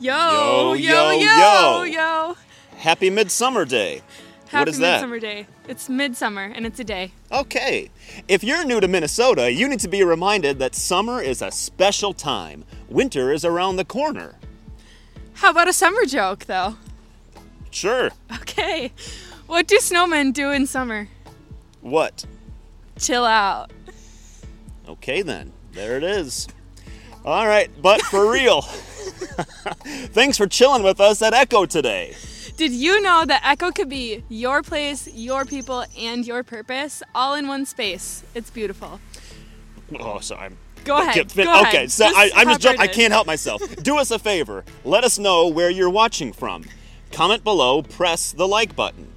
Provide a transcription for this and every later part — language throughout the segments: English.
Yo, Yo, yo, yo, yo. Happy Midsummer Day. Happy what is that? Midsummer Day. It's midsummer and it's a day. Okay. If you're new to Minnesota, you need to be reminded that summer is a special time. Winter is around the corner. How about a summer joke, though? Sure. Okay. What do snowmen do in summer? What? Chill out. Okay, then. There it is. All right, but for real. Thanks for chilling with us at Echo today. Did you know that Echo could be your place, your people, and your purpose all in one space? It's beautiful. Oh, sorry. Go ahead. Go okay, ahead. so I, I'm just jump. I can't help myself. Do us a favor. Let us know where you're watching from. Comment below. Press the like button.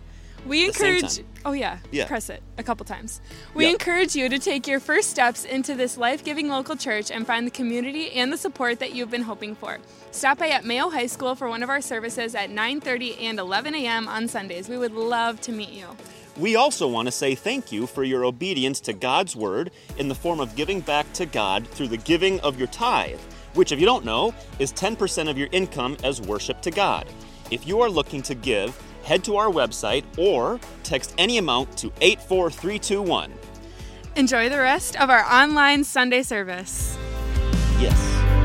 We encourage. Oh yeah, Yeah. Press it a couple times. We Yeah. encourage you to take your first steps into this life-giving local church and find the community and the support that you've been hoping for. Stop by at Mayo High School for one of our services at 9:30 and 11 a.m. on Sundays. We would love to meet you. We also want to say thank you for your obedience to God's word in the form of giving back to God through the giving of your tithe, which, if you don't know, is 10% of your income as worship to God. If you are looking to give, head to our website or text any amount to 84321. Enjoy the rest of our online Sunday service. Yes.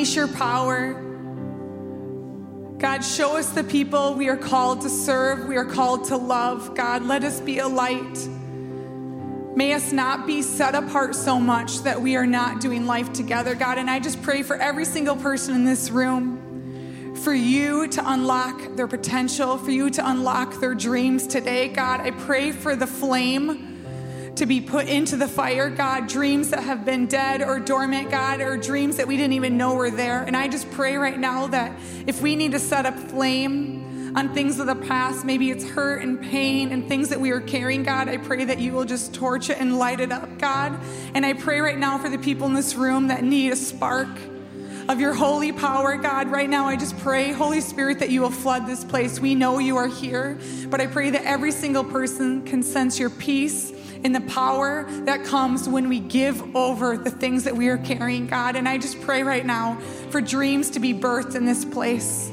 Unleash your power. God, show us the people we are called to serve, we are called to love. God, let us be a light. May us not be set apart so much that we are not doing life together, God. And I just pray for every single person in this room for you to unlock their potential, for you to unlock their dreams today, God. I pray for the flame to be put into the fire, God, dreams that have been dead or dormant, God, or dreams that we didn't even know were there. And I just pray right now that if we need to set up flame on things of the past, maybe it's hurt and pain and things that we are carrying, God, I pray that you will just torch it and light it up, God. And I pray right now for the people in this room that need a spark of your holy power, God. Right now, I just pray, Holy Spirit, that you will flood this place. We know you are here, but I pray that every single person can sense your peace in the power that comes when we give over the things that we are carrying, God. And I just pray right now for dreams to be birthed in this place.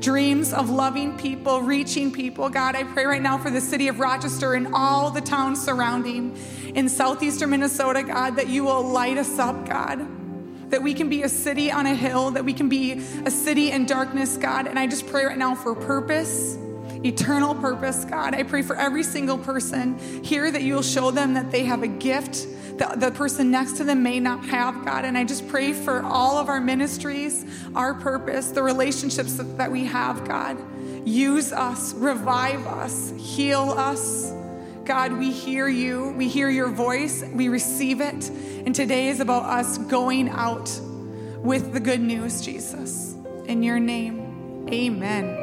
Dreams of loving people, reaching people. God, I pray right now for the city of Rochester and all the towns surrounding in southeastern Minnesota, God, that you will light us up, God that we can be a city on a hill, that we can be a city in darkness, God. And I just pray right now for purpose eternal purpose, God. I pray for every single person here that you will show them that they have a gift that the person next to them may not have, God. And I just pray for all of our ministries, our purpose, the relationships that we have, God. Use us, revive us, heal us. God, we hear you. We hear your voice. We receive it. And today is about us going out with the good news, Jesus. In your name, amen.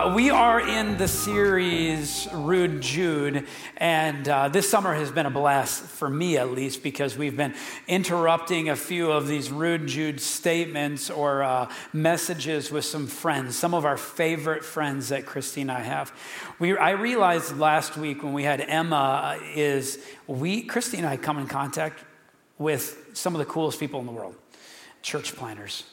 Uh, we are in the series Rude Jude, and uh, this summer has been a blast for me at least because we've been interrupting a few of these Rude Jude statements or uh, messages with some friends, some of our favorite friends that Christy and I have. We, I realized last week when we had Emma uh, is we, Christy and I come in contact with some of the coolest people in the world, church planners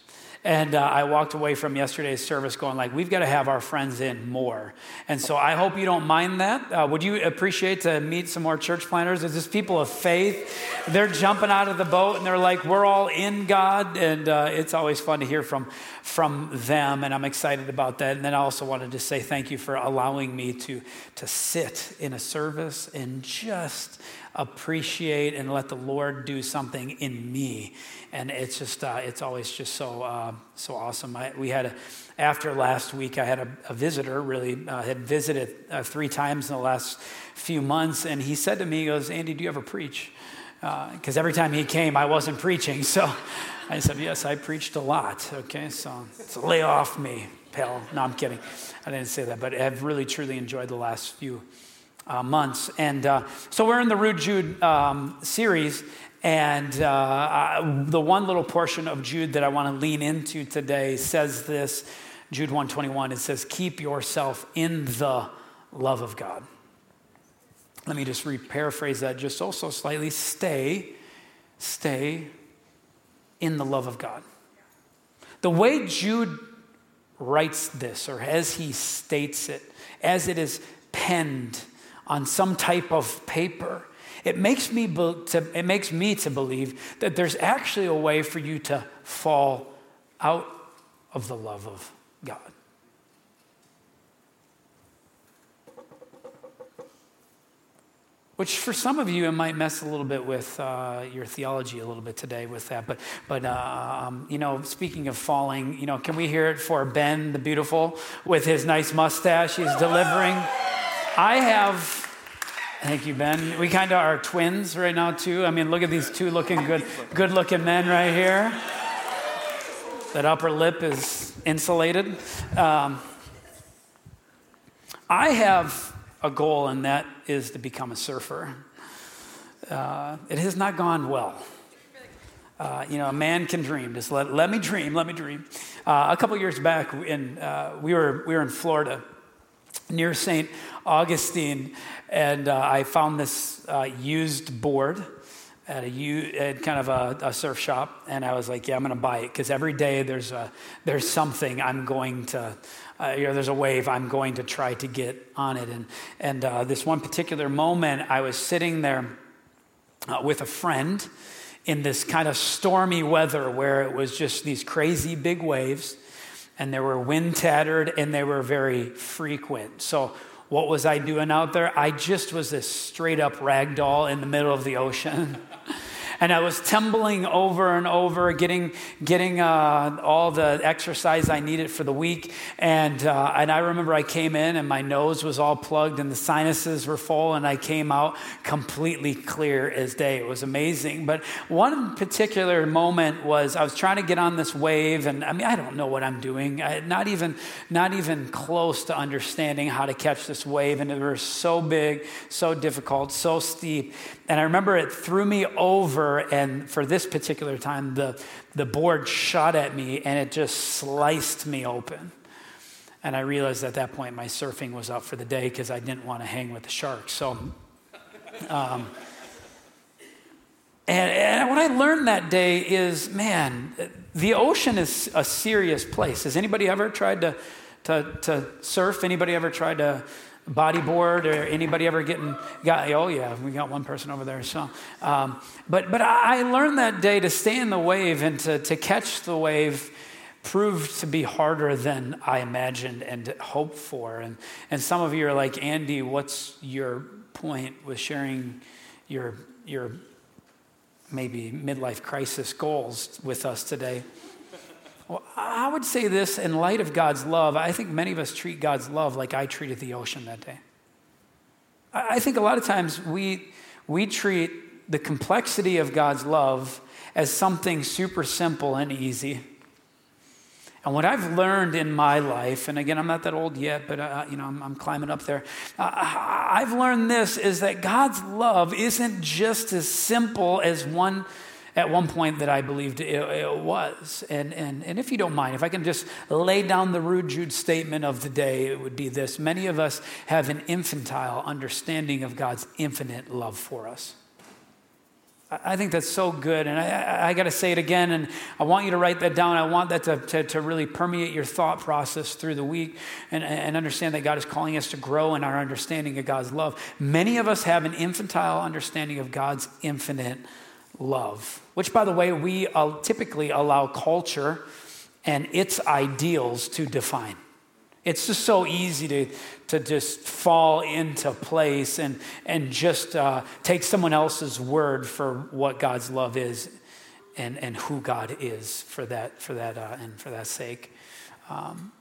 and uh, I walked away from yesterday's service going like, we've got to have our friends in more. And so I hope you don't mind that. Uh, would you appreciate to meet some more church planners? There's just people of faith. They're jumping out of the boat and they're like, we're all in God. And uh, it's always fun to hear from, from them. And I'm excited about that. And then I also wanted to say thank you for allowing me to, to sit in a service and just appreciate and let the Lord do something in me. And it's just, uh, it's always just so, uh, so awesome. I, we had a, after last week, I had a, a visitor, really uh, had visited uh, three times in the last few months. And he said to me, he goes, Andy, do you ever preach? Because uh, every time he came, I wasn't preaching. So I said, yes, I preached a lot. Okay, so, so lay off me, pal. No, I'm kidding. I didn't say that, but I've really, truly enjoyed the last few uh, months. And uh, so we're in the Rude Jude um, series. And uh, I, the one little portion of Jude that I want to lean into today says this Jude 121 it says, Keep yourself in the love of God. Let me just re paraphrase that just also slightly. Stay, stay in the love of God. The way Jude writes this, or as he states it, as it is penned, on some type of paper. It makes me, be- to, it makes me to believe that there's actually a way for you to fall out of the love of God. Which for some of you, it might mess a little bit with uh, your theology a little bit today with that. But, but uh, um, you know, speaking of falling, you know, can we hear it for Ben the Beautiful with his nice mustache? He's delivering. I have, thank you, Ben. We kind of are twins right now, too. I mean, look at these two looking good, good looking men right here. That upper lip is insulated. Um, I have a goal, and that is to become a surfer. Uh, it has not gone well. Uh, you know, a man can dream. Just let, let me dream, let me dream. Uh, a couple years back, in, uh, we, were, we were in Florida near St. Augustine, and uh, I found this uh, used board. at a U, at kind of a, a surf shop, and I was like, "Yeah, I'm going to buy it because every day there's a there's something I'm going to." Uh, you know, there's a wave I'm going to try to get on it, and and uh, this one particular moment, I was sitting there uh, with a friend in this kind of stormy weather where it was just these crazy big waves, and they were wind tattered and they were very frequent. So what was I doing out there? I just was this straight up rag doll in the middle of the ocean. and I was tumbling over and over, getting, getting uh, all the exercise I needed for the week. And, uh, and I remember I came in and my nose was all plugged and the sinuses were full, and I came out completely clear as day. It was amazing. But one particular moment was I was trying to get on this wave, and I mean, I don't know what I'm doing, I, not, even, not even close to understanding how to catch this wave. And it was so big, so difficult, so steep. And I remember it threw me over, and for this particular time, the, the board shot at me and it just sliced me open. And I realized at that point my surfing was up for the day because I didn't want to hang with the sharks. So, um, and, and what I learned that day is man, the ocean is a serious place. Has anybody ever tried to, to, to surf? Anybody ever tried to bodyboard or anybody ever getting got oh yeah we got one person over there so um, but but i learned that day to stay in the wave and to, to catch the wave proved to be harder than i imagined and hoped for. And and some of you are like andy what's your point with sharing your your maybe midlife crisis goals with us today well, I would say this in light of God's love, I think many of us treat God's love like I treated the ocean that day. I think a lot of times we, we treat the complexity of God's love as something super simple and easy. And what I've learned in my life, and again, I'm not that old yet, but uh, you know, I'm, I'm, climbing up there. Uh, I've learned this is that God's love isn't just as simple as one at one point that I believed it, it, was. And, and, and if you don't mind, if I can just lay down the rude Jude statement of the day, it would be this Many of us have an infantile understanding of God's infinite love for us. I think that's so good. And I, I, I got to say it again. And I want you to write that down. I want that to, to, to, really permeate your thought process through the week and, and understand that God is calling us to grow in our understanding of God's love. Many of us have an infantile understanding of God's infinite love, which, by the way, we uh, typically allow culture and its ideals to define. It's just so easy to, to just fall into place and, and just uh, take someone else's word for what God's love is and, and who God is for that, for that, uh, and for that sake. Um,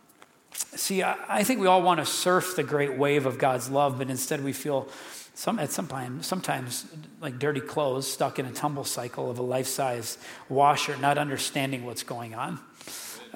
see, I, I think we all want to surf the great wave of God's love, but instead we feel some, at some time, sometimes like dirty clothes stuck in a tumble cycle of a life size washer, not understanding what's going on.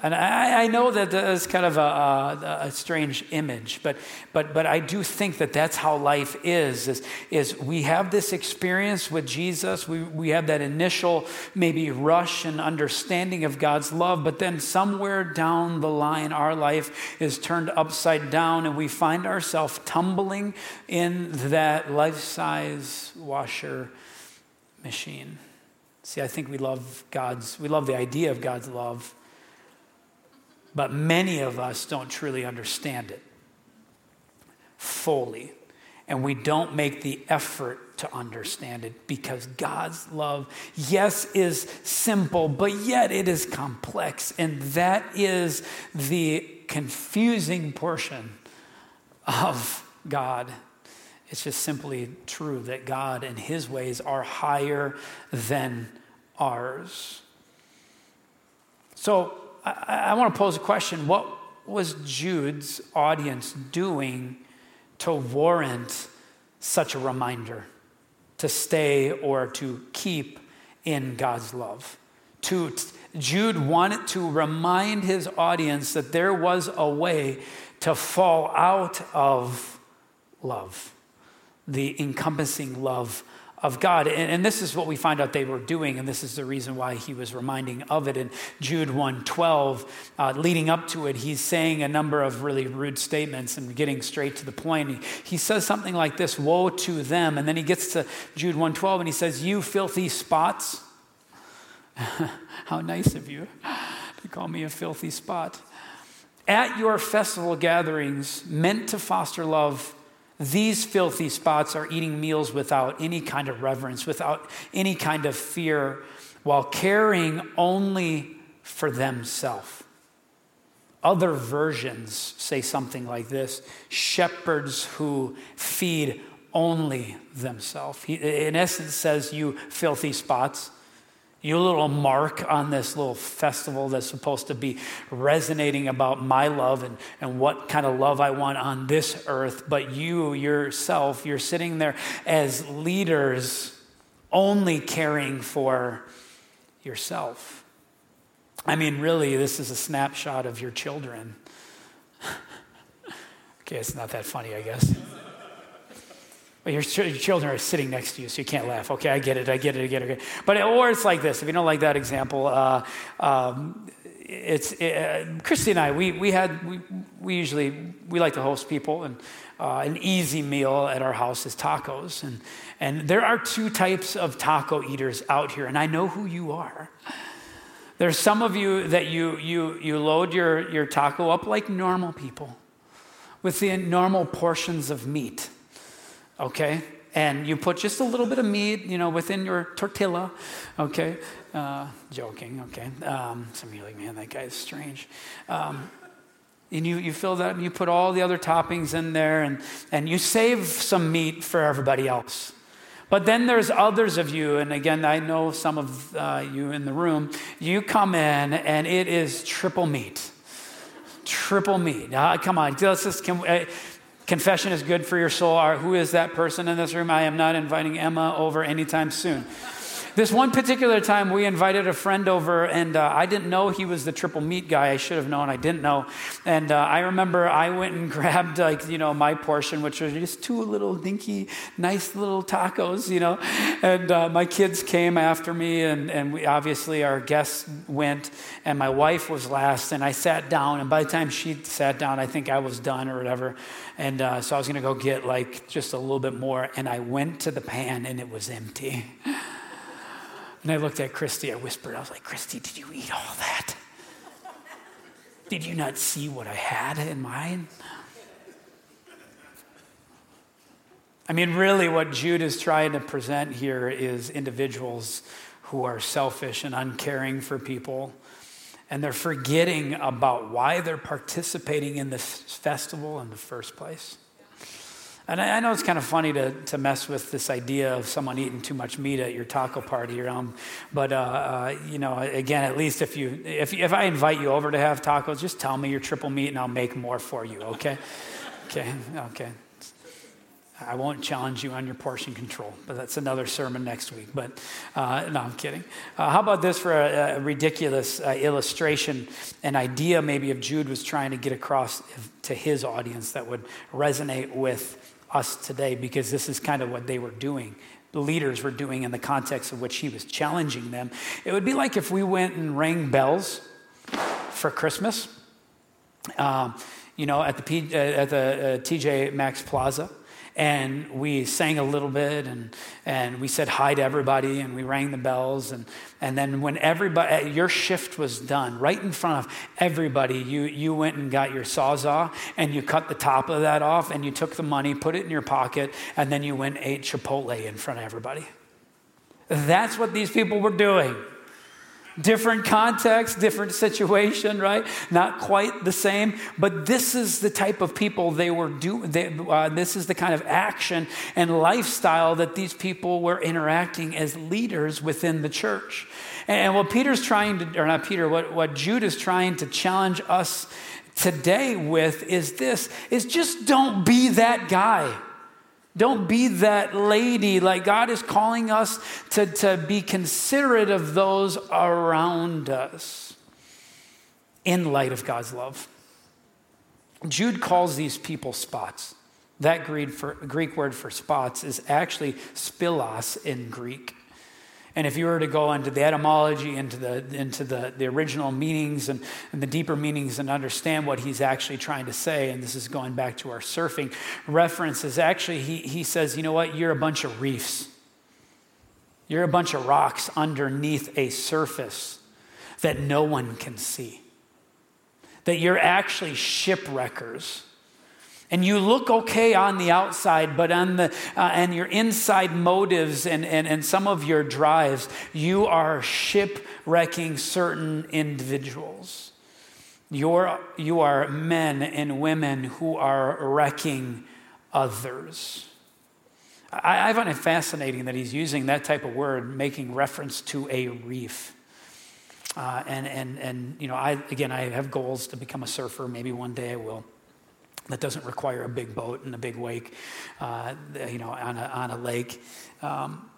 And I, I know that that is kind of a, a, a, strange image, but, but, but I do think that that's how life is, is, is we have this experience with Jesus. We, we have that initial maybe rush and understanding of God's love, but then somewhere down the line, our life is turned upside down and we find ourselves tumbling in that life-size washer machine. See, I think we love God's, we love the idea of God's love but many of us don't truly understand it fully. And we don't make the effort to understand it because God's love, yes, is simple, but yet it is complex. And that is the confusing portion of God. It's just simply true that God and His ways are higher than ours. So, I, I want to pose a question. What was Jude's audience doing to warrant such a reminder to stay or to keep in God's love? To, Jude wanted to remind his audience that there was a way to fall out of love, the encompassing love of God. And, and, this is what we find out they were doing, and this is the reason why he was reminding of it in Jude 1:12. Uh, leading up to it, he's saying a number of really rude statements and getting straight to the point. He, he says something like this, woe to them, and then he gets to Jude 1:12 and he says, You filthy spots. How nice of you to call me a filthy spot. At your festival gatherings, meant to foster love, these filthy spots are eating meals without any kind of reverence, without any kind of fear, while caring only for themselves. Other versions say something like this shepherds who feed only themselves. In essence, says, You filthy spots. You little mark on this little festival that's supposed to be resonating about my love and, and what kind of love I want on this earth. But you yourself, you're sitting there as leaders only caring for yourself. I mean, really, this is a snapshot of your children. okay, it's not that funny, I guess. Your, children are sitting next to you, so you can't laugh. Okay, I get it, I get it, I get it. But or it's like this. If you don't like that example, uh, um, it's it, uh, Christy and I. We we had we, we usually we like to host people, and uh, an easy meal at our house is tacos. And and there are two types of taco eaters out here, and I know who you are. There's some of you that you you you load your your taco up like normal people, with the normal portions of meat okay? And you put just a little bit of meat, you know, within your tortilla, okay? Uh, joking, okay? Um, some of you like, man, that guy is strange. Um, and you, you fill that and you put all the other toppings in there and, and you save some meat for everybody else. But then there's others of you, and again, I know some of uh, you in the room. You come in and it is triple meat. Triple meat. Uh, come on, let's just, can, uh, Confession is good for your soul. Who is that person in this room? I am not inviting Emma over anytime soon. This one particular time, we invited a friend over, and uh, I didn't know he was the triple meat guy. I should have known. I didn't know. And uh, I remember I went and grabbed, like, you know, my portion, which was just two little dinky, nice little tacos, you know. And uh, my kids came after me, and, and we, obviously our guests went, and my wife was last. And I sat down, and by the time she sat down, I think I was done or whatever. And uh, so I was going to go get, like, just a little bit more. And I went to the pan, and it was empty. And I looked at Christy, I whispered, I was like, Christy, did you eat all that? Did you not see what I had in mind? I mean, really, what Jude is trying to present here is individuals who are selfish and uncaring for people. And they're forgetting about why they're participating in this festival in the first place. And I, I, know it's kind of funny to, to mess with this idea of someone eating too much meat at your taco party around, but uh, uh, you know, again, at least if you if if I invite you over to have tacos, just tell me you're triple meat, and I'll make more for you. Okay, okay, okay. I won't challenge you on your portion control, but that's another sermon next week. But uh, no, I'm kidding. Uh, how about this for a, a ridiculous uh, illustration, an idea maybe of Jude was trying to get across to his audience that would resonate with us today because this is kind of what they were doing. The leaders were doing in the context of which he was challenging them. It would be like if we went and rang bells for Christmas, um, you know, at the, P, uh, at the uh, TJ Maxx Plaza and we sang a little bit and, and we said hi to everybody and we rang the bells and, and then when everybody eh, your shift was done right in front of everybody you, you went and got your sawzall and you cut the top of that off and you took the money put it in your pocket and then you went ate chipotle in front of everybody. That's what these people were doing Different context, different situation, right? Not quite the same, but this is the type of people they were doing. Uh, this is the kind of action and lifestyle that these people were interacting as leaders within the church. And what Peter's trying to, or not Peter, what, what Jude is trying to challenge us today with is this, is just don't be that guy. Don't be that lady. Like God is calling us to, to be considerate of those around us in light of God's love. Jude calls these people spots. That Greek, for, Greek word for spots is actually spilos in Greek. And if you were to go into the etymology, into the, into the, the original meanings and, and the deeper meanings and understand what he's actually trying to say, and this is going back to our surfing references, actually, he, he says, you know what, you're a bunch of reefs. You're a bunch of rocks underneath a surface that no one can see. That you're actually shipwreckers and you look okay on the outside, but on the uh, and your inside motives and, and, and some of your drives, you are shipwrecking certain individuals. You're, you are men and women who are wrecking others. I, I find it fascinating that he's using that type of word, making reference to a reef. Uh, and, and, and, you know, I, again, I have goals to become a surfer. Maybe one day I will that doesn't require a big boat and a big wake, uh, you know, on a, on a lake. Um,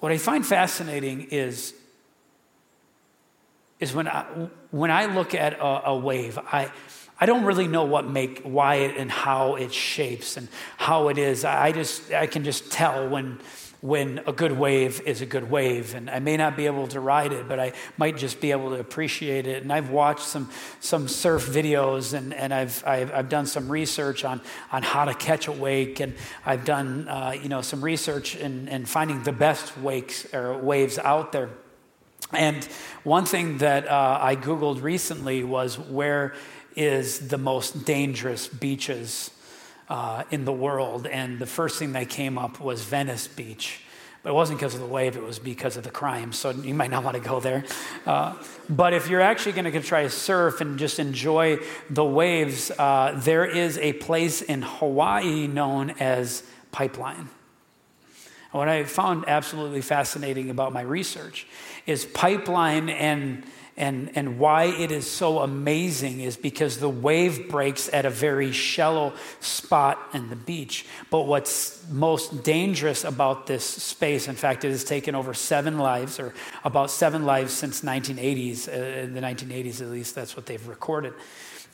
what I find fascinating is, is when I, when I look at a, a wave, I, I don't really know what make why it and how it shapes and how it is. I just I can just tell when when a good wave is a good wave. And I may not be able to ride it, but I might just be able to appreciate it. And I've watched some, some surf videos and, and I've, I've, I've done some research on, on how to catch a wake. And I've done, uh, you know, some research in, in finding the best wakes or waves out there. And one thing that uh, I Googled recently was where is the most dangerous beaches uh, in the world. And the first thing that came up was Venice Beach. But it wasn't because of the wave, it was because of the crime. So you might not want to go there. Uh, but if you're actually going to try to surf and just enjoy the waves, uh, there is a place in Hawaii known as Pipeline. what I found absolutely fascinating about my research is Pipeline and and, and why it is so amazing is because the wave breaks at a very shallow spot in the beach. But what's most dangerous about this space, in fact, it has taken over seven lives, or about seven lives since 1980s, uh, in the 1980s at least, that's what they've recorded.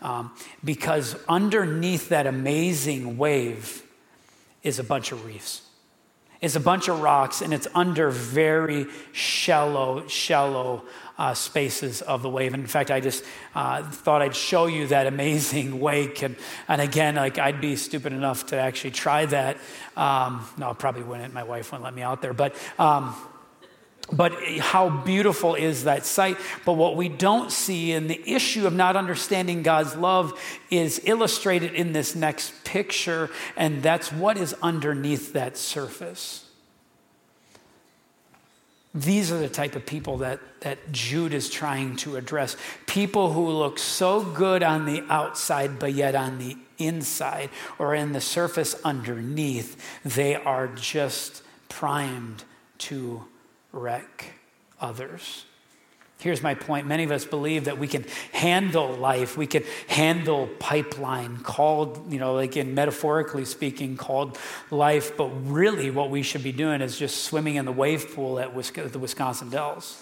Um, because underneath that amazing wave is a bunch of reefs is a bunch of rocks and it's under very shallow, shallow uh, spaces of the wave. And in fact, I just uh, thought I'd show you that amazing wake. And, and again, like I'd be stupid enough to actually try that. Um, no, I probably wouldn't. My wife wouldn't let me out there. But um, but how beautiful is that sight? But what we don't see in the issue of not understanding God's love is illustrated in this next picture, and that's what is underneath that surface. These are the type of people that, that Jude is trying to address. People who look so good on the outside, but yet on the inside or in the surface underneath, they are just primed to wreck others. Here's my point. Many of us believe that we can handle life. We can handle pipeline, called, you know, like in metaphorically speaking, called life. But really, what we should be doing is just swimming in the wave pool at the Wisconsin Dells.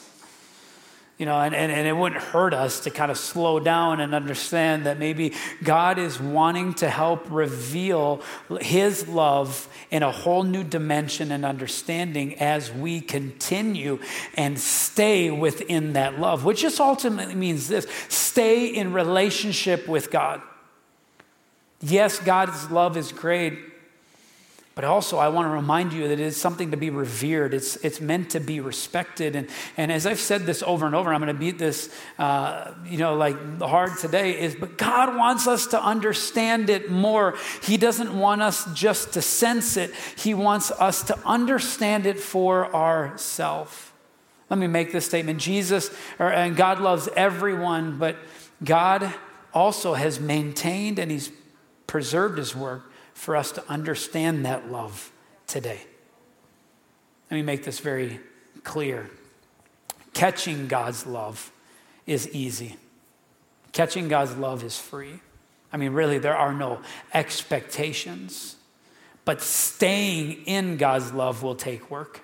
You know, and, and, and it wouldn't hurt us to kind of slow down and understand that maybe God is wanting to help reveal His love in a whole new dimension and understanding as we continue and stay within that love, which just ultimately means this stay in relationship with God. Yes, God's love is great, but also, I want to remind you that it is something to be revered. It's, it's meant to be respected. And, and as I've said this over and over, I'm going to beat this, uh, you know, like hard today is, but God wants us to understand it more. He doesn't want us just to sense it, He wants us to understand it for ourselves. Let me make this statement Jesus, or, and God loves everyone, but God also has maintained and He's preserved His work for us to understand that love today. Let me make this very clear. Catching God's love is easy, catching God's love is free. I mean, really, there are no expectations, but staying in God's love will take work.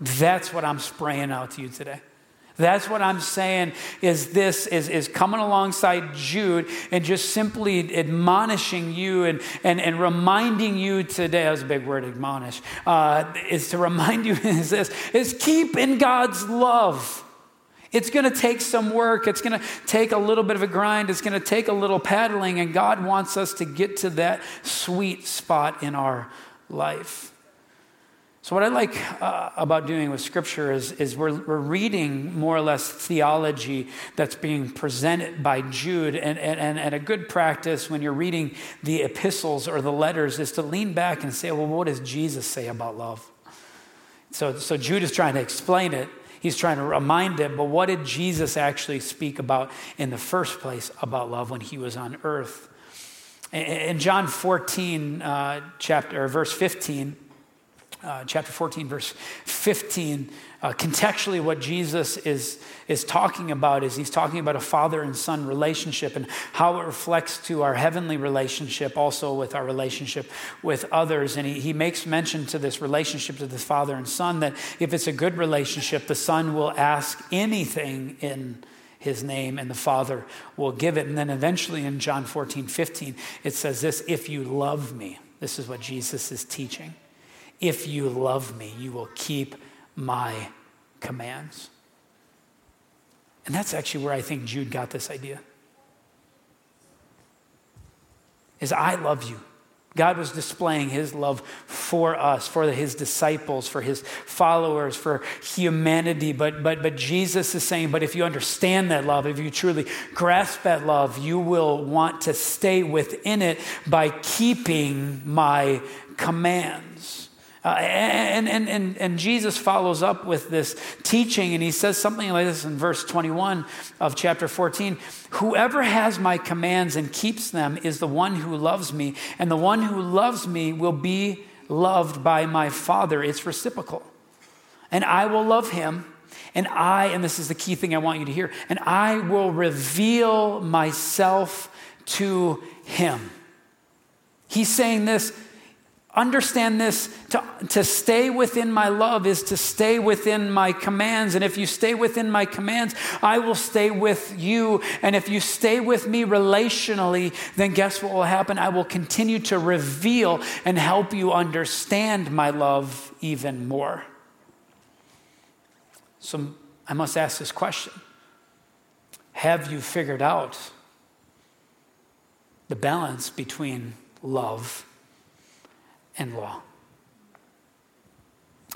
That's what I'm spraying out to you today. That's what I'm saying is this is, is coming alongside Jude and just simply admonishing you and, and, and reminding you today, that was a big word, admonish, uh, is to remind you is this, is keep in God's love. It's going to take some work. It's going to take a little bit of a grind. It's going to take a little paddling. And God wants us to get to that sweet spot in our life. So, what I like uh, about doing with Scripture is, is we're, we're reading more or less theology that's being presented by Jude. And, and, and a good practice when you're reading the epistles or the letters is to lean back and say, well, what does Jesus say about love? So, so Jude is trying to explain it. He's trying to remind it, but what did Jesus actually speak about in the first place about love when he was on earth? In John 14, uh, chapter, verse 15, uh, chapter 14, verse 15, uh, contextually, what Jesus is, is talking about is he's talking about a father and son relationship and how it reflects to our heavenly relationship, also with our relationship with others. And he, he makes mention to this relationship to the father and son that if it's a good relationship, the son will ask anything in his name and the Father will give it. And then eventually in John 14, 15, it says this if you love me, this is what Jesus is teaching. If you love me, you will keep my commands. And that's actually where I think Jude got this idea. Is I love you. God was displaying his love for us, for his disciples, for his followers, for humanity. But, but, but Jesus is saying, but if you understand that love, if you truly grasp that love, you will want to stay within it by keeping my commands. Uh, and, and, and, and Jesus follows up with this teaching, and he says something like this in verse 21 of chapter 14 Whoever has my commands and keeps them is the one who loves me, and the one who loves me will be loved by my Father. It's reciprocal. And I will love him, and I, and this is the key thing I want you to hear, and I will reveal myself to him. He's saying this Understand this to, to stay within my love is to stay within my commands. And if you stay within my commands, I will stay with you. And if you stay with me relationally, then guess what will happen? I will continue to reveal and help you understand my love even more. So I must ask this question Have you figured out the balance between love? And law?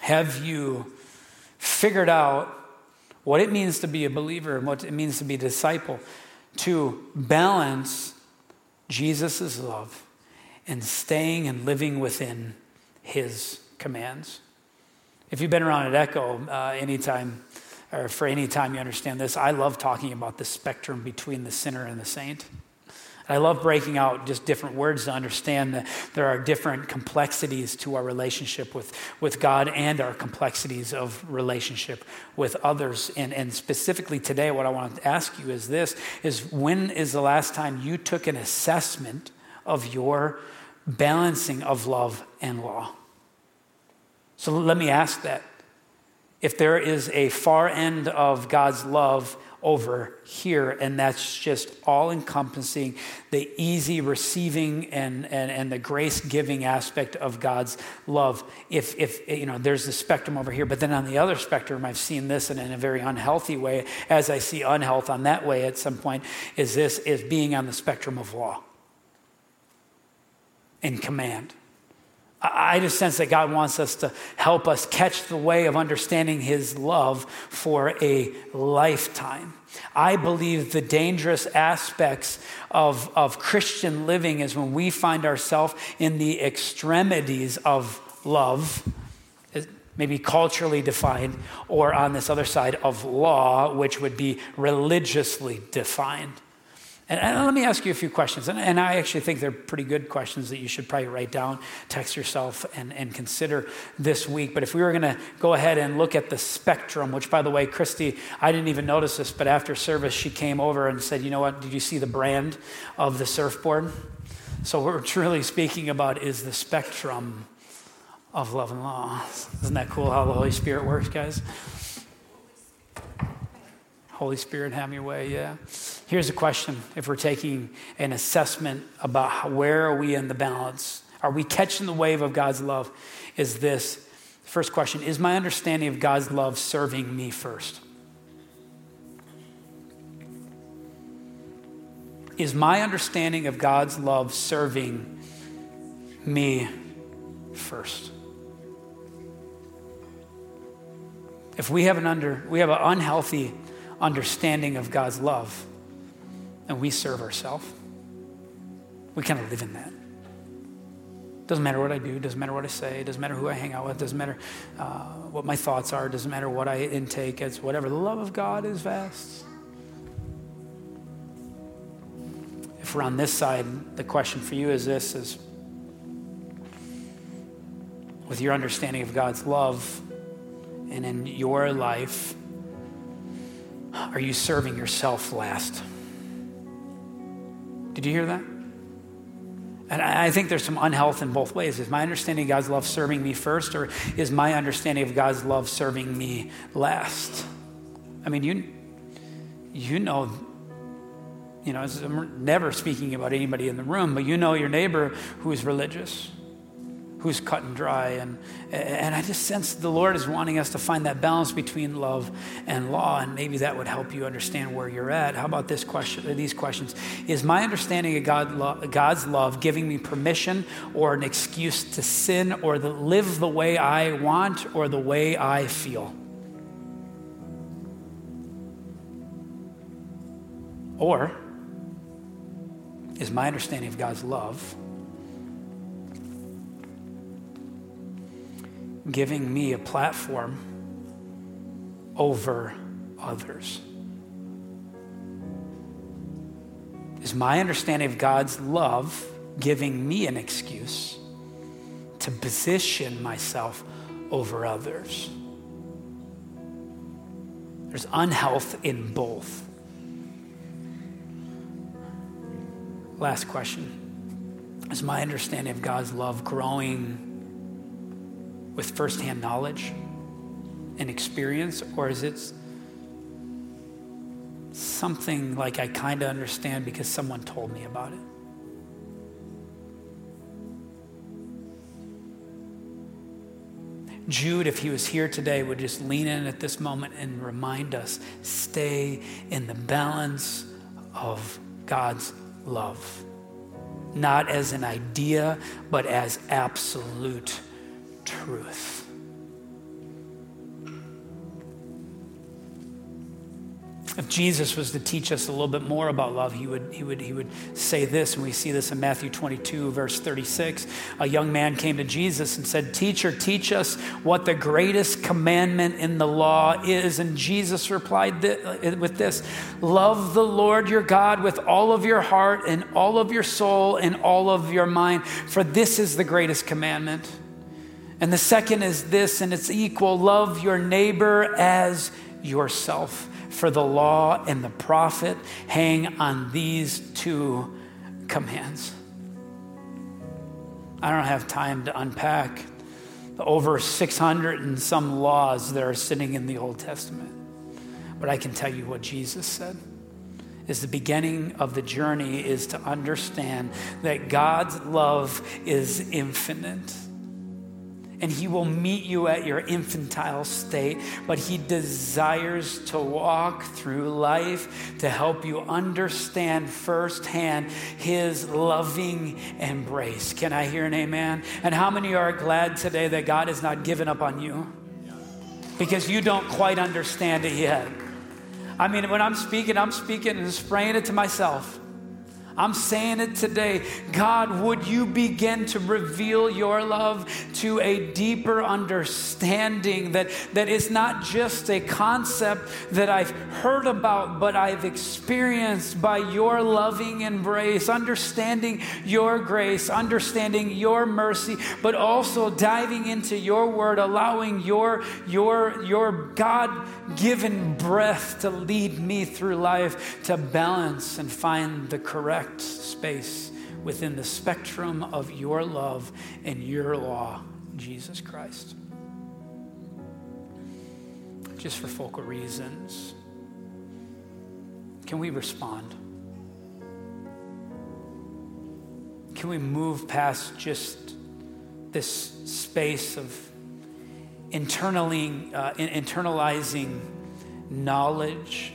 Have you figured out what it means to be a believer and what it means to be a disciple to balance Jesus' love and staying and living within his commands? If you've been around at Echo uh, anytime, or for any time you understand this, I love talking about the spectrum between the sinner and the saint. I love breaking out just different words to understand that there are different complexities to our relationship with, with God and our complexities of relationship with others. And, and specifically today, what I want to ask you is this is when is the last time you took an assessment of your balancing of love and law? So let me ask that. If there is a far end of God's love over here. And that's just all encompassing the easy receiving and, and, and the grace giving aspect of God's love. If, if, you know, there's the spectrum over here, but then on the other spectrum, I've seen this in, in a very unhealthy way, as I see unhealth on that way at some point, is this, is being on the spectrum of law and command. I just sense that God wants us to help us catch the way of understanding His love for a lifetime. I believe the dangerous aspects of, of Christian living is when we find ourselves in the extremities of love, maybe culturally defined, or on this other side of law, which would be religiously defined. And, and, let me ask you a few questions. And, and, I actually think they're pretty good questions that you should probably write down, text yourself, and, and consider this week. But if we were going to go ahead and look at the spectrum, which, by the way, Christy, I didn't even notice this, but after service, she came over and said, You know what? Did you see the brand of the surfboard? So, what we're truly speaking about is the spectrum of love and law. Isn't that cool how the Holy Spirit works, guys? Holy Spirit, have your way, yeah. Here's a question if we're taking an assessment about how, where are we in the balance? Are we catching the wave of God's love? Is this first question Is my understanding of God's love serving me first? Is my understanding of God's love serving me first? If we have an under we have an unhealthy understanding of God's love and we serve ourselves, we kind of live in that. Doesn't matter what I do, doesn't matter what I say, doesn't matter who I hang out with, doesn't matter uh, what my thoughts are, doesn't matter what I intake, it's whatever. The love of God is vast. If we're on this side, the question for you is this is with your understanding of God's love and in your life, are you serving yourself last? Did you hear that? And I think there's some unhealth in both ways. Is my understanding of God's love serving me first, or is my understanding of God's love serving me last? I mean, you, you know, you know, I'm never speaking about anybody in the room, but you know your neighbor who is religious who's cut and dry. And, and I just sense the Lord is wanting us to find that balance between love and law, and maybe that would help you understand where you're at. How about this question, uh, these questions? Is my understanding of God, God's love giving me permission or an excuse to sin or to live the way I want or the way I feel? Or is my understanding of God's love giving me a platform over others? Is my understanding of God's love giving me an excuse to position myself over others? There's unhealth in both. Last question Is my understanding of God's love growing with firsthand knowledge and experience, or is it something like I kind of understand because someone told me about it? Jude, if he was here today, would just lean in at this moment and remind us stay in the balance of God's love. Not as an idea, but as absolute truth. If Jesus was to teach us a little bit more about love, he would, he would, he would say this, and we see this in Matthew 22, verse 36. A young man came to Jesus and said, Teacher, teach us what the greatest commandment in the law is. And Jesus replied uh, with this Love the Lord your God with all of your heart and all of your soul and all of your mind, for this is the greatest commandment. And the second is this, and it's equal love your neighbor as yourself. For the law and the prophet hang on these two commands. I don't have time to unpack the over 600 and some laws that are sitting in the Old Testament. But I can tell you what Jesus said is the beginning of the journey is to understand that God's love is infinite and he will meet you at your infantile state, but he desires to walk through life to help you understand firsthand his loving embrace. Can I hear an amen? And how many are glad today that God has not given up on you? Because you don't quite understand it yet. I mean, when I'm speaking, I'm speaking and spraying it to myself. I'm saying it today. God, would you begin to reveal your love to a deeper understanding that, that is not just a concept that I've heard about, but I've experienced by your loving embrace, understanding your grace, understanding your mercy, but also diving into your word, allowing your, your, your God given breath to lead me through life to balance and find the correct correct space within the spectrum of your love and your law, Jesus Christ. Just for focal reasons, Can we respond? Can we move past just this space of internally, uh, internalizing knowledge?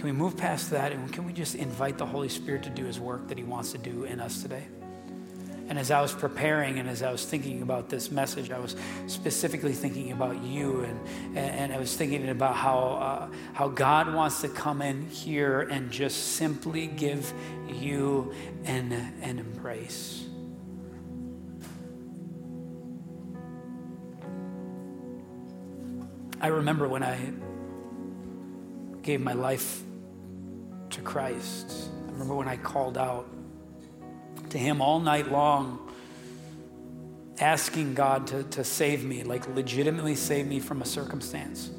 Can we move past that and can we just invite the Holy Spirit to do his work that he wants to do in us today? And as I was preparing and as I was thinking about this message, I was specifically thinking about you and, and I was thinking about how, uh, how God wants to come in here and just simply give you an, an embrace. I remember when I gave my life to Christ. I remember when I called out to Him all night long, asking God to, to save me, like legitimately save me from a circumstance.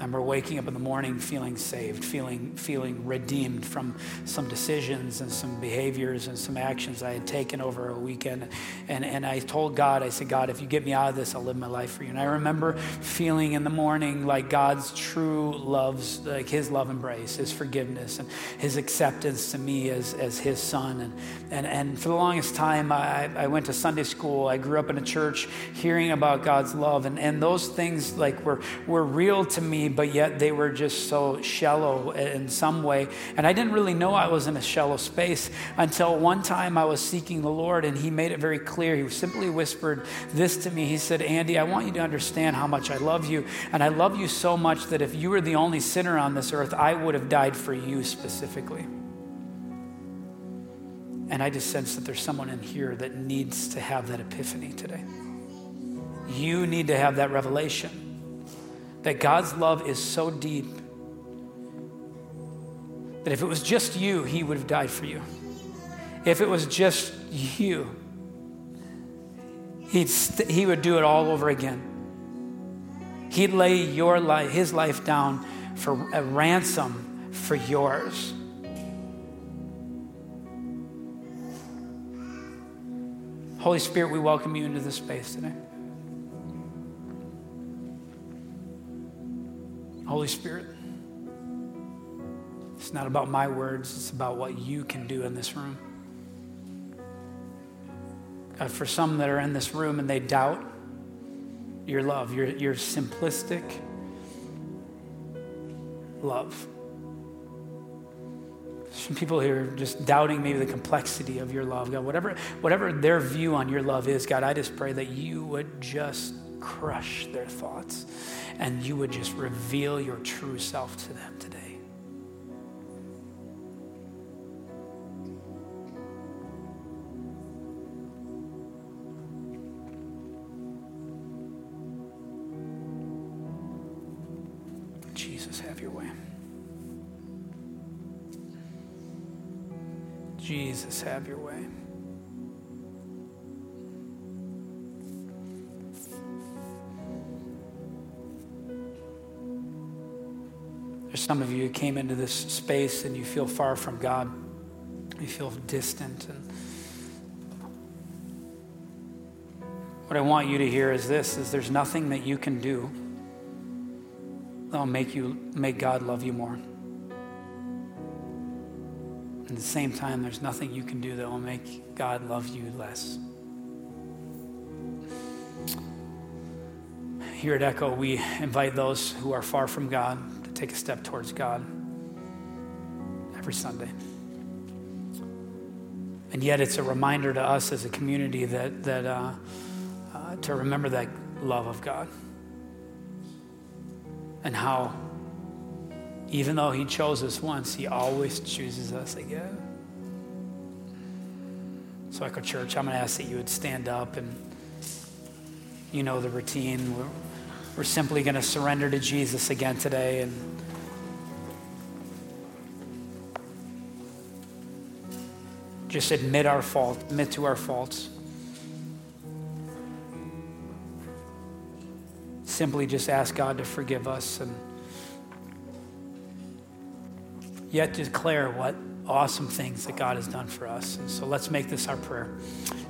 I remember waking up in the morning feeling saved, feeling, feeling redeemed from some decisions and some behaviors and some actions I had taken over a weekend. And, and I told God, I said, God, if you get me out of this, I'll live my life for you. And I remember feeling in the morning like God's true loves, like his love embrace, his forgiveness, and his acceptance to me as, as his son. And, and, and for the longest time, I, I went to Sunday school. I grew up in a church hearing about God's love. And, and those things like were, were real to me but yet they were just so shallow in some way. And I didn't really know I was in a shallow space until one time I was seeking the Lord and He made it very clear. He simply whispered this to me. He said, Andy, I want you to understand how much I love you. And I love you so much that if you were the only sinner on this earth, I would have died for you specifically. And I just sense that there's someone in here that needs to have that epiphany today. You need to have that revelation that God's love is so deep that if it was just you, He would have died for you. If it was just you, he'd st- He would do it all over again. He'd lay your life, His life down for a ransom for yours. Holy Spirit, we welcome you into this space today. Holy Spirit, it's not about my words, it's about what you can do in this room. God, for some that are in this room and they doubt your love, your, your simplistic love. Some people here just doubting maybe the complexity of your love. God, whatever, whatever their view on your love is, God, I just pray that you would just crush their thoughts and you would just reveal your true self to them today. Jesus, have your way. Jesus, have your way. Some of you came into this space and you feel far from God. You feel distant. And what I want you to hear is this is there's nothing that you can do that'll make you make God love you more. At the same time, there's nothing you can do that will make God love you less. Here at Echo, we invite those who are far from God take a step towards God every Sunday. And yet, it's a reminder to us as a community that, that uh, uh, to remember that love of God and how, even though He chose us once, He always chooses us again. So, Echo Church, I'm going to ask that you would stand up and you know the routine. We're, we're simply going to surrender to Jesus again today and just admit our fault, admit to our faults. Simply just ask God to forgive us and yet declare what awesome things that God has done for us. And so let's make this our prayer.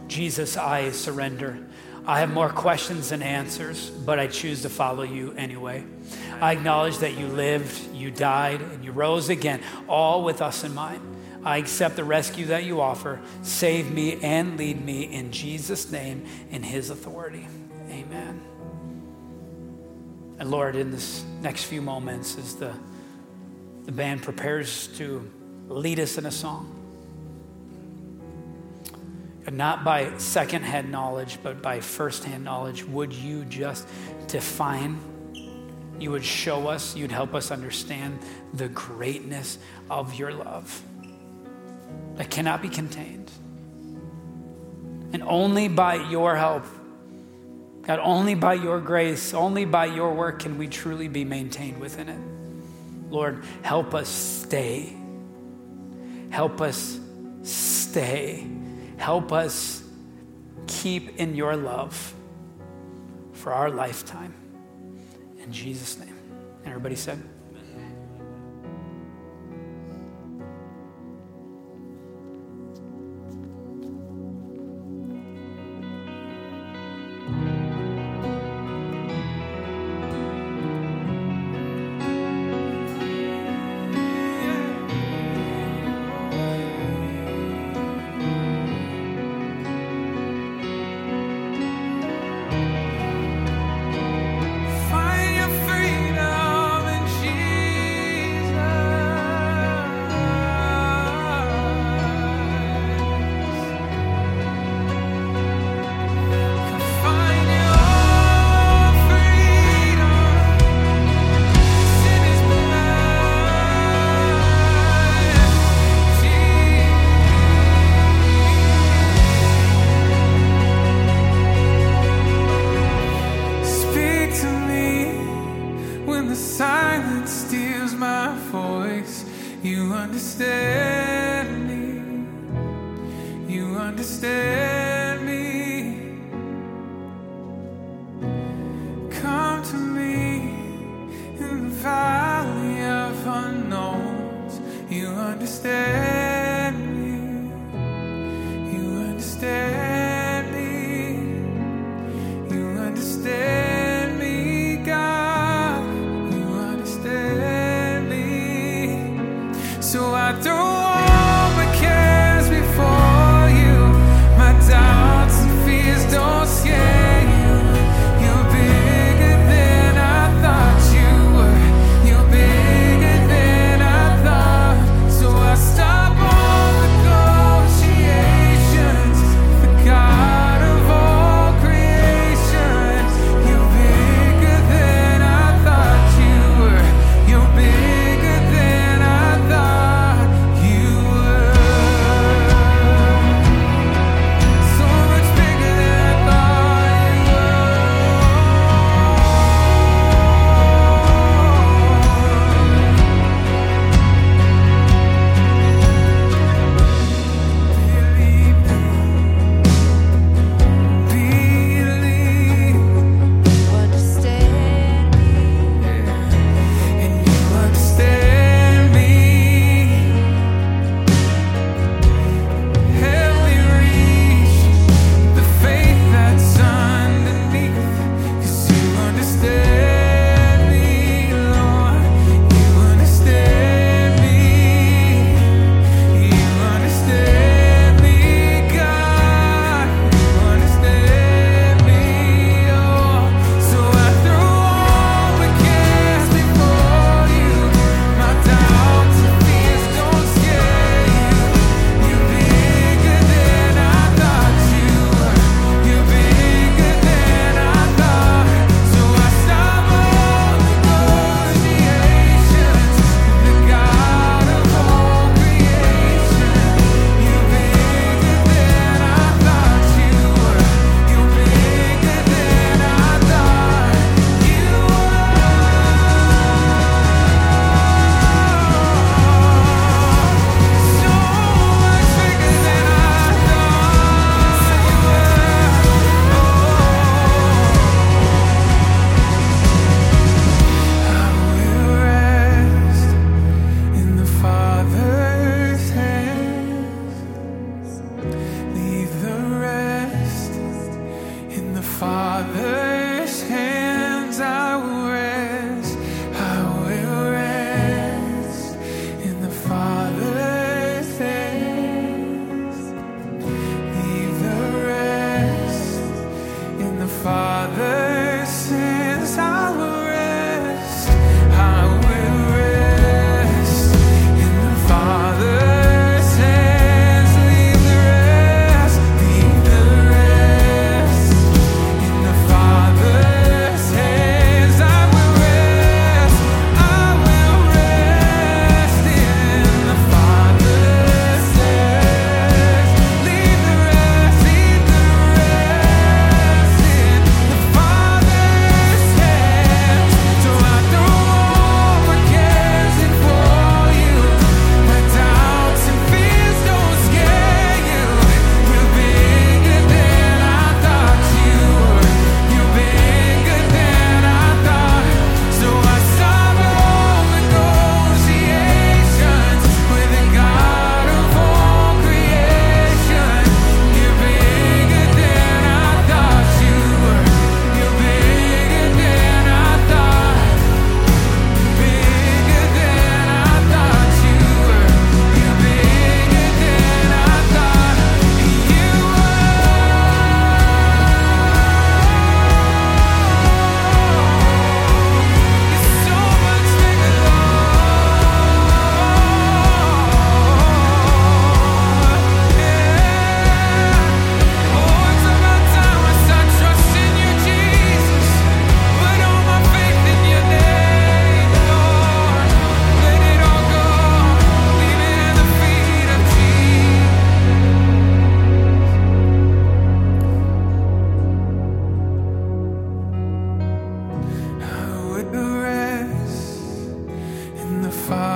Jesus, I surrender I have more questions than answers, but I choose to follow you anyway. I acknowledge that you lived, you died, and you rose again, all with us in mind. I accept the rescue that you offer. Save me and lead me in Jesus' name, in his authority. Amen. And Lord, in this next few moments, as the, the band prepares to lead us in a song, not by secondhand knowledge, but by firsthand knowledge, would you just define? You would show us, you'd help us understand the greatness of your love that cannot be contained. And only by your help, God, only by your grace, only by your work can we truly be maintained within it. Lord, help us stay. Help us stay Help us keep in your love for our lifetime. In Jesus' name. And everybody said,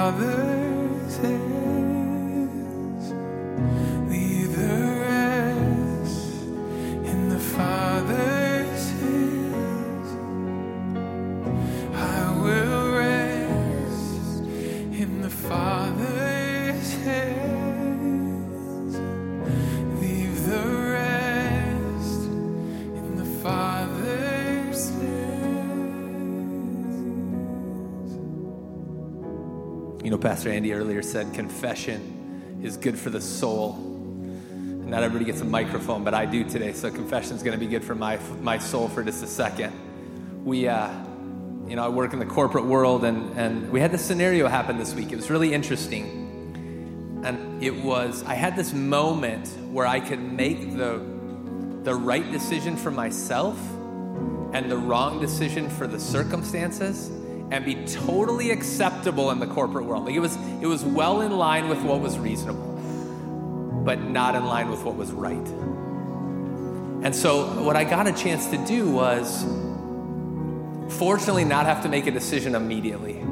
Father's earlier said confession is good for the soul. And not everybody gets a microphone, but I do today. So confession is going to be good for my my soul for just a second. We, uh, you know, I work in the corporate world, and and we had this scenario happen this week. It was really interesting, and it was I had this moment where I could make the the right decision for myself and the wrong decision for the circumstances and be totally acceptable in the corporate world. Like it was it was well in line with what was reasonable, but not in line with what was right. And so what I got a chance to do was fortunately not have to make a decision immediately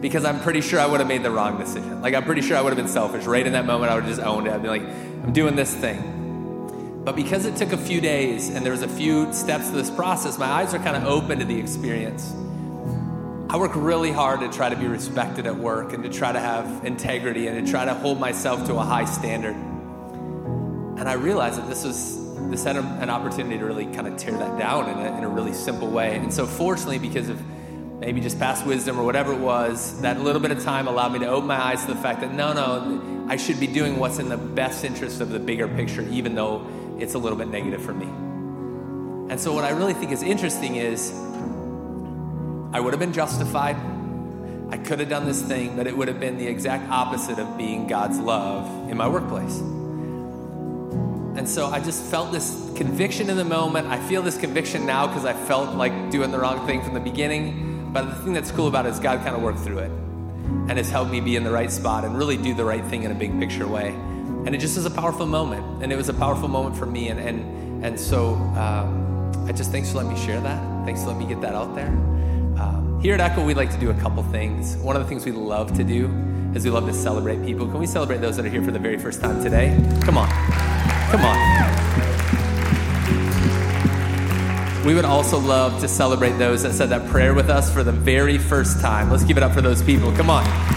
because I'm pretty sure I would have made the wrong decision. Like I'm pretty sure I would have been selfish. Right in that moment I would have just owned it. I'd be like, I'm doing this thing. But because it took a few days and there was a few steps to this process, my eyes are kind of open to the experience. I work really hard to try to be respected at work and to try to have integrity and to try to hold myself to a high standard. And I realized that this was this had an opportunity to really kind of tear that down in a, in a really simple way. And so, fortunately, because of maybe just past wisdom or whatever it was, that little bit of time allowed me to open my eyes to the fact that no, no, I should be doing what's in the best interest of the bigger picture, even though it's a little bit negative for me. And so, what I really think is interesting is I would have been justified. I could have done this thing, but it would have been the exact opposite of being God's love in my workplace. And so I just felt this conviction in the moment. I feel this conviction now because I felt like doing the wrong thing from the beginning. But the thing that's cool about it is God kind of worked through it and has helped me be in the right spot and really do the right thing in a big picture way. And it just is a powerful moment. And it was a powerful moment for me. And, and, and so um, I just thanks for letting me share that. Thanks for letting me get that out there. Here at Echo, we like to do a couple things. One of the things we love to do is we love to celebrate people. Can we celebrate those that are here for the very first time today? Come on. Come on. We would also love to celebrate those that said that prayer with us for the very first time. Let's give it up for those people. Come on.